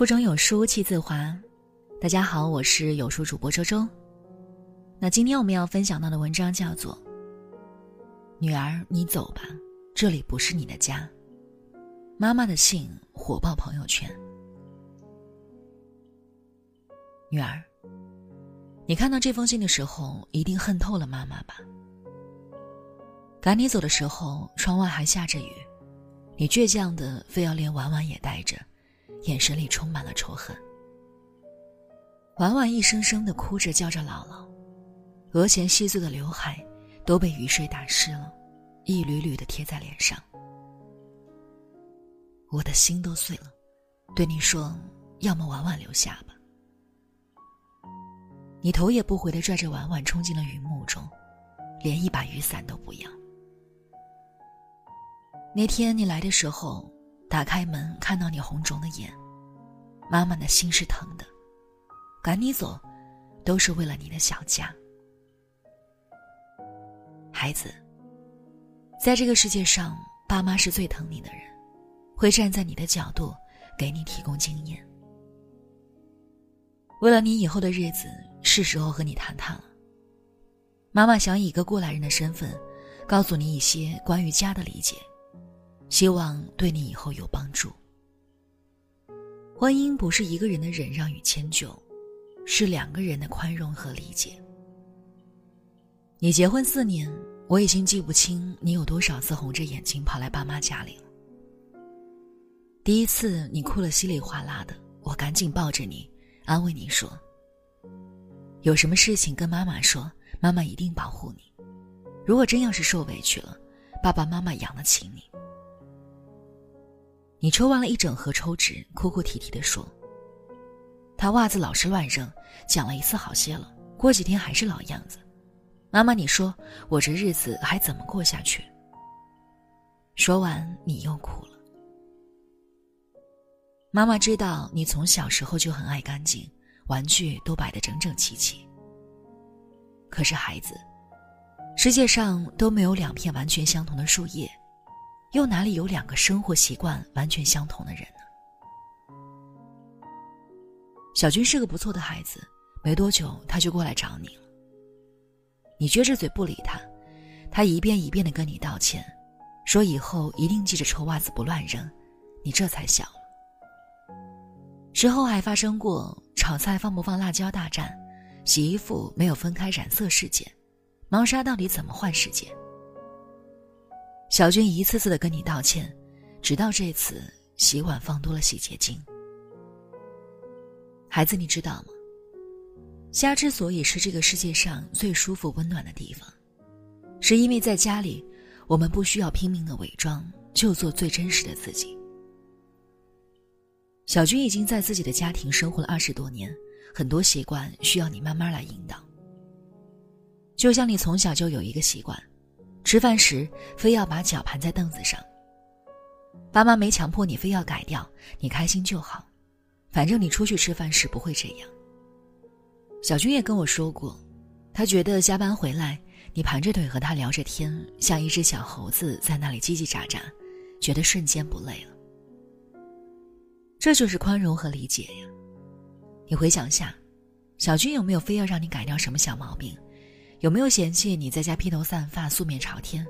腹中有书气自华。大家好，我是有书主播周周。那今天我们要分享到的文章叫做《女儿，你走吧，这里不是你的家》。妈妈的信火爆朋友圈。女儿，你看到这封信的时候，一定恨透了妈妈吧？赶你走的时候，窗外还下着雨，你倔强的非要连婉婉也带着。眼神里充满了仇恨。婉婉一声声的哭着叫着姥姥，额前细碎的刘海都被雨水打湿了，一缕缕的贴在脸上。我的心都碎了，对你说，要么婉婉留下吧。你头也不回的拽着婉婉冲进了雨幕中，连一把雨伞都不要。那天你来的时候。打开门，看到你红肿的眼，妈妈的心是疼的。赶你走，都是为了你的小家。孩子，在这个世界上，爸妈是最疼你的人，会站在你的角度，给你提供经验。为了你以后的日子，是时候和你谈谈了。妈妈想以一个过来人的身份，告诉你一些关于家的理解。希望对你以后有帮助。婚姻不是一个人的忍让与迁就，是两个人的宽容和理解。你结婚四年，我已经记不清你有多少次红着眼睛跑来爸妈家里了。第一次你哭了稀里哗啦的，我赶紧抱着你，安慰你说：“有什么事情跟妈妈说，妈妈一定保护你。如果真要是受委屈了，爸爸妈妈养得起你。”你抽完了一整盒抽纸，哭哭啼啼地说：“他袜子老是乱扔，讲了一次好些了，过几天还是老样子。”妈妈，你说我这日子还怎么过下去？说完，你又哭了。妈妈知道你从小时候就很爱干净，玩具都摆得整整齐齐。可是孩子，世界上都没有两片完全相同的树叶。又哪里有两个生活习惯完全相同的人呢？小军是个不错的孩子，没多久他就过来找你了。你撅着嘴不理他，他一遍一遍的跟你道歉，说以后一定记着臭袜子不乱扔，你这才笑了。之后还发生过炒菜放不放辣椒大战，洗衣服没有分开染色事件，猫砂到底怎么换事件。小军一次次的跟你道歉，直到这次洗碗放多了洗洁精。孩子，你知道吗？家之所以是这个世界上最舒服、温暖的地方，是因为在家里，我们不需要拼命的伪装，就做最真实的自己。小军已经在自己的家庭生活了二十多年，很多习惯需要你慢慢来引导。就像你从小就有一个习惯。吃饭时非要把脚盘在凳子上。爸妈没强迫你非要改掉，你开心就好。反正你出去吃饭时不会这样。小军也跟我说过，他觉得加班回来你盘着腿和他聊着天，像一只小猴子在那里叽叽喳喳，觉得瞬间不累了。这就是宽容和理解呀。你回想下，小军有没有非要让你改掉什么小毛病？有没有嫌弃你在家披头散发、素面朝天？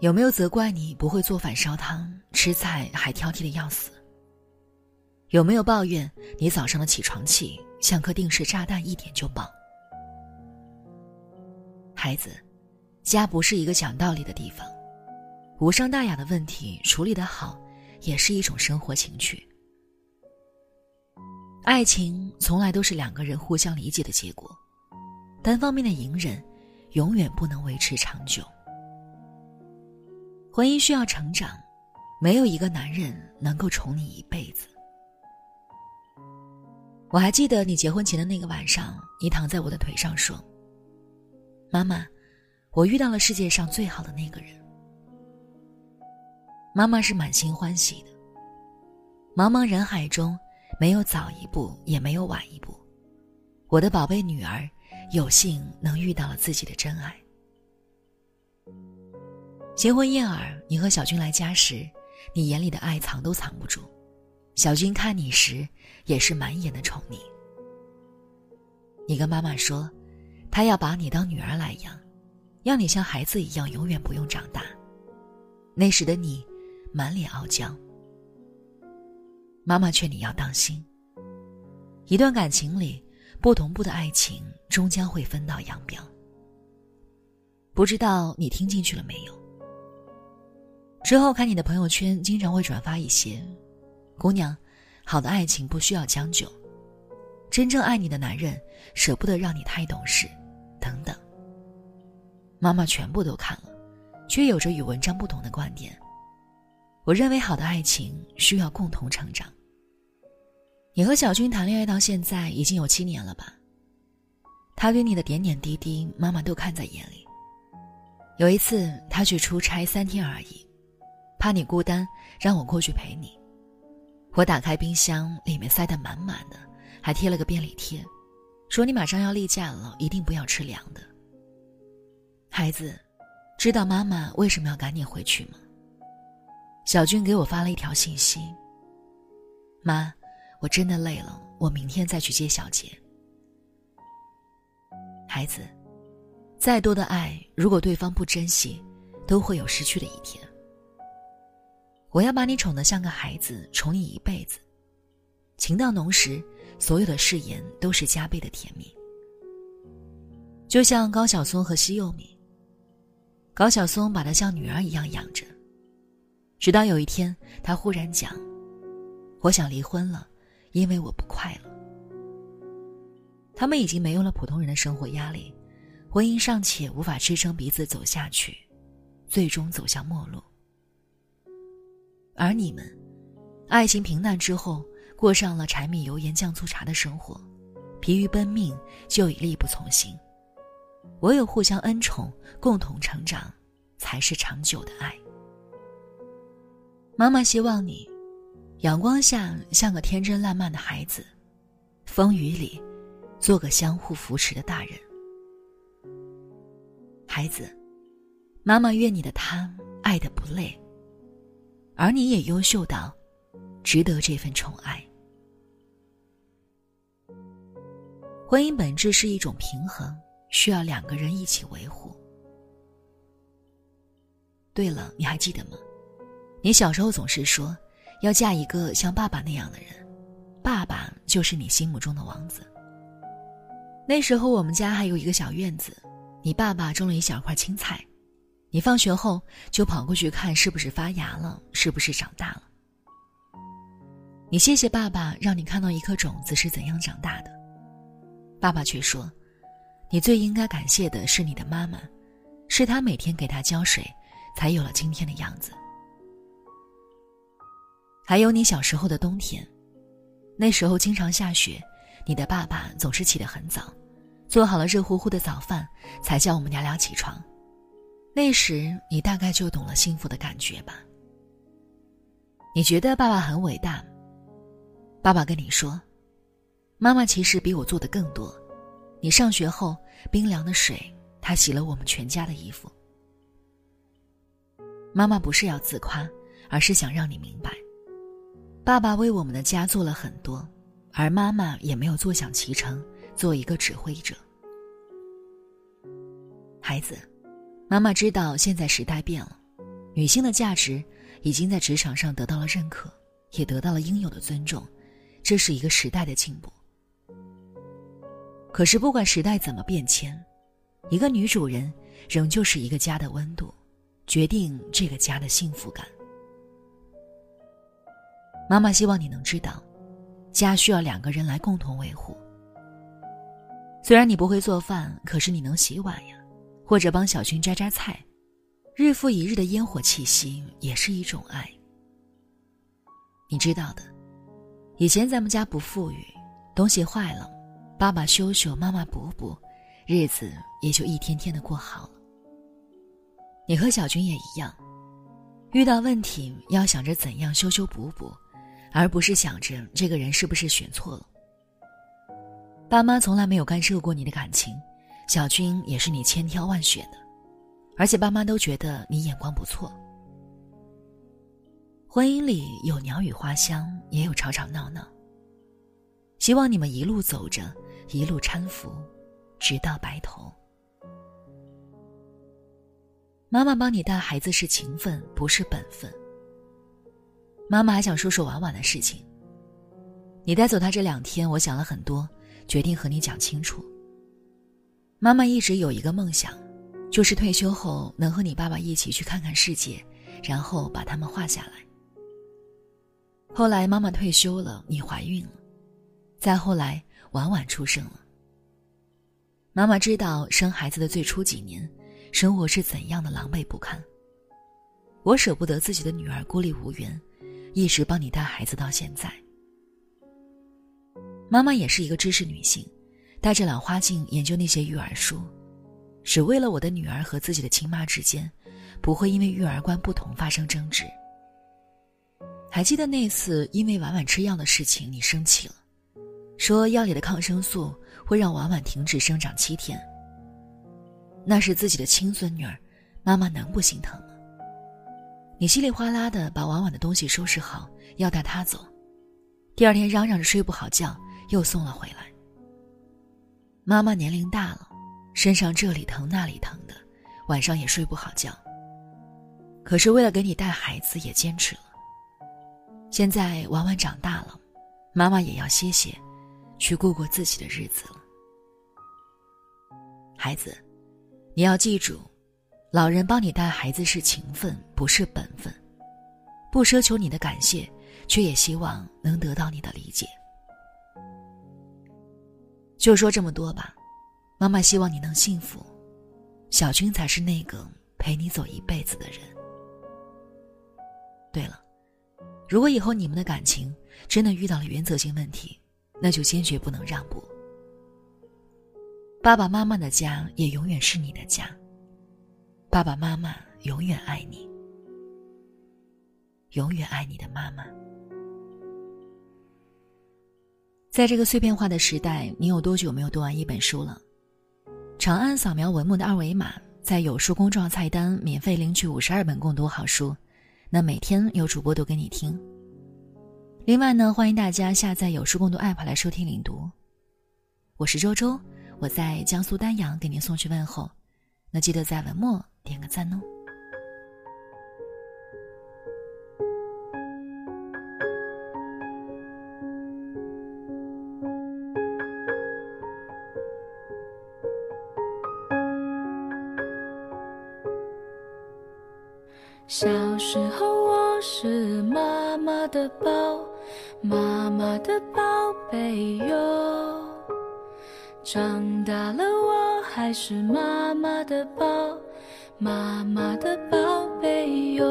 有没有责怪你不会做饭烧汤、吃菜还挑剔的要死？有没有抱怨你早上的起床气像颗定时炸弹，一点就爆？孩子，家不是一个讲道理的地方，无伤大雅的问题处理得好，也是一种生活情趣。爱情从来都是两个人互相理解的结果。单方面的隐忍，永远不能维持长久。婚姻需要成长，没有一个男人能够宠你一辈子。我还记得你结婚前的那个晚上，你躺在我的腿上说：“妈妈，我遇到了世界上最好的那个人。”妈妈是满心欢喜的。茫茫人海中，没有早一步，也没有晚一步，我的宝贝女儿。有幸能遇到了自己的真爱。新婚燕尔，你和小军来家时，你眼里的爱藏都藏不住，小军看你时也是满眼的宠溺。你跟妈妈说，他要把你当女儿来养，要你像孩子一样永远不用长大。那时的你，满脸傲娇。妈妈劝你要当心，一段感情里，不同步的爱情终将会分道扬镳。不知道你听进去了没有？之后看你的朋友圈，经常会转发一些，姑娘，好的爱情不需要将就，真正爱你的男人舍不得让你太懂事，等等。妈妈全部都看了，却有着与文章不同的观点。我认为好的爱情需要共同成长。你和小军谈恋爱到现在已经有七年了吧？他对你的点点滴滴，妈妈都看在眼里。有一次，他去出差三天而已，怕你孤单，让我过去陪你。我打开冰箱，里面塞得满满的，还贴了个便利贴，说你马上要例假了，一定不要吃凉的。孩子，知道妈妈为什么要赶你回去吗？小军给我发了一条信息：“妈，我真的累了，我明天再去接小杰。”孩子。再多的爱，如果对方不珍惜，都会有失去的一天。我要把你宠得像个孩子，宠你一辈子。情到浓时，所有的誓言都是加倍的甜蜜。就像高晓松和西柚米。高晓松把她像女儿一样养着，直到有一天，他忽然讲：“我想离婚了，因为我不快乐。”他们已经没有了普通人的生活压力。婚姻尚且无法支撑彼此走下去，最终走向末路。而你们，爱情平淡之后，过上了柴米油盐酱醋茶的生活，疲于奔命就已力不从心。唯有互相恩宠，共同成长，才是长久的爱。妈妈希望你，阳光下像个天真烂漫的孩子，风雨里，做个相互扶持的大人。孩子，妈妈愿你的他爱的不累，而你也优秀到值得这份宠爱。婚姻本质是一种平衡，需要两个人一起维护。对了，你还记得吗？你小时候总是说要嫁一个像爸爸那样的人，爸爸就是你心目中的王子。那时候我们家还有一个小院子。你爸爸种了一小块青菜，你放学后就跑过去看是不是发芽了，是不是长大了。你谢谢爸爸让你看到一颗种子是怎样长大的，爸爸却说，你最应该感谢的是你的妈妈，是她每天给他浇水，才有了今天的样子。还有你小时候的冬天，那时候经常下雪，你的爸爸总是起得很早。做好了热乎乎的早饭，才叫我们娘俩起床。那时你大概就懂了幸福的感觉吧。你觉得爸爸很伟大。爸爸跟你说，妈妈其实比我做的更多。你上学后，冰凉的水，他洗了我们全家的衣服。妈妈不是要自夸，而是想让你明白，爸爸为我们的家做了很多，而妈妈也没有坐享其成。做一个指挥者，孩子，妈妈知道现在时代变了，女性的价值已经在职场上得到了认可，也得到了应有的尊重，这是一个时代的进步。可是不管时代怎么变迁，一个女主人仍旧是一个家的温度，决定这个家的幸福感。妈妈希望你能知道，家需要两个人来共同维护。虽然你不会做饭，可是你能洗碗呀，或者帮小军摘摘菜，日复一日的烟火气息也是一种爱。你知道的，以前咱们家不富裕，东西坏了，爸爸修修，妈妈补补，日子也就一天天的过好了。你和小军也一样，遇到问题要想着怎样修修补补，而不是想着这个人是不是选错了。爸妈从来没有干涉过你的感情，小军也是你千挑万选的，而且爸妈都觉得你眼光不错。婚姻里有鸟语花香，也有吵吵闹闹。希望你们一路走着，一路搀扶，直到白头。妈妈帮你带孩子是情分，不是本分。妈妈还想说说婉婉的事情。你带走她这两天，我想了很多，决定和你讲清楚。妈妈一直有一个梦想，就是退休后能和你爸爸一起去看看世界，然后把他们画下来。后来妈妈退休了，你怀孕了，再后来婉婉出生了。妈妈知道生孩子的最初几年。生活是怎样的狼狈不堪？我舍不得自己的女儿孤立无援，一直帮你带孩子到现在。妈妈也是一个知识女性，带着老花镜研究那些育儿书，只为了我的女儿和自己的亲妈之间，不会因为育儿观不同发生争执。还记得那次因为婉婉吃药的事情，你生气了，说药里的抗生素会让婉婉停止生长七天。那是自己的亲孙女儿，妈妈能不心疼吗？你稀里哗啦的把婉婉的东西收拾好，要带她走。第二天嚷嚷着睡不好觉，又送了回来。妈妈年龄大了，身上这里疼那里疼的，晚上也睡不好觉。可是为了给你带孩子，也坚持了。现在婉婉长大了，妈妈也要歇歇，去过过自己的日子了。孩子。你要记住，老人帮你带孩子是情分，不是本分。不奢求你的感谢，却也希望能得到你的理解。就说这么多吧，妈妈希望你能幸福，小军才是那个陪你走一辈子的人。对了，如果以后你们的感情真的遇到了原则性问题，那就坚决不能让步。爸爸妈妈的家也永远是你的家。爸爸妈妈永远爱你，永远爱你的妈妈。在这个碎片化的时代，你有多久没有读完一本书了？长按扫描文末的二维码，在有书公众号菜单免费领取五十二本共读好书，那每天有主播读给你听。另外呢，欢迎大家下载有书共读 APP 来收听领读。我是周周。我在江苏丹阳给您送去问候，那记得在文末点个赞哦。小时候我是妈妈的宝，妈妈的宝贝哟。长大了，我还是妈妈的宝，妈妈的宝贝哟。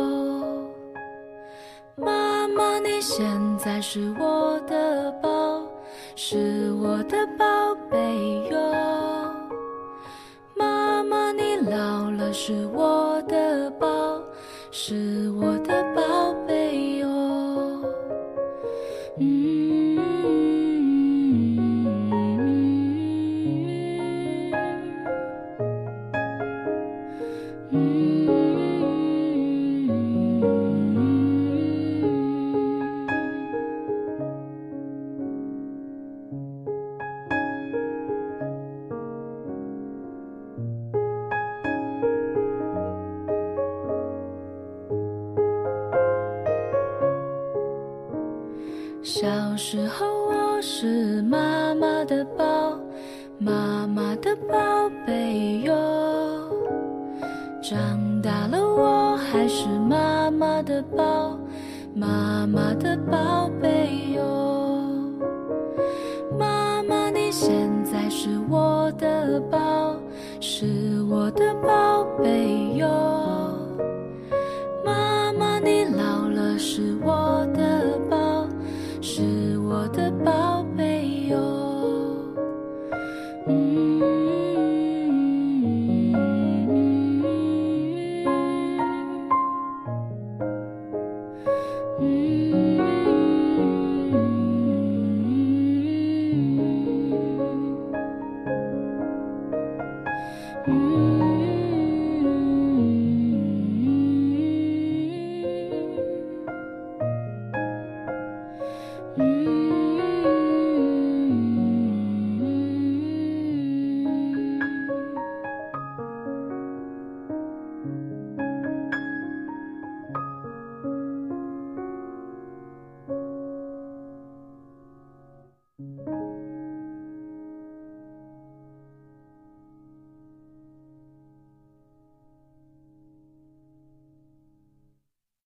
妈妈，你现在是我的宝，是我的宝贝哟。妈妈，你老了，是我的宝，是我的宝贝哟。嗯小时候我是妈妈的宝妈妈的宝贝哟长大了我还是妈妈的宝妈妈的宝贝哟。妈妈你现在是我的宝是我的宝贝哟。妈妈你老了是我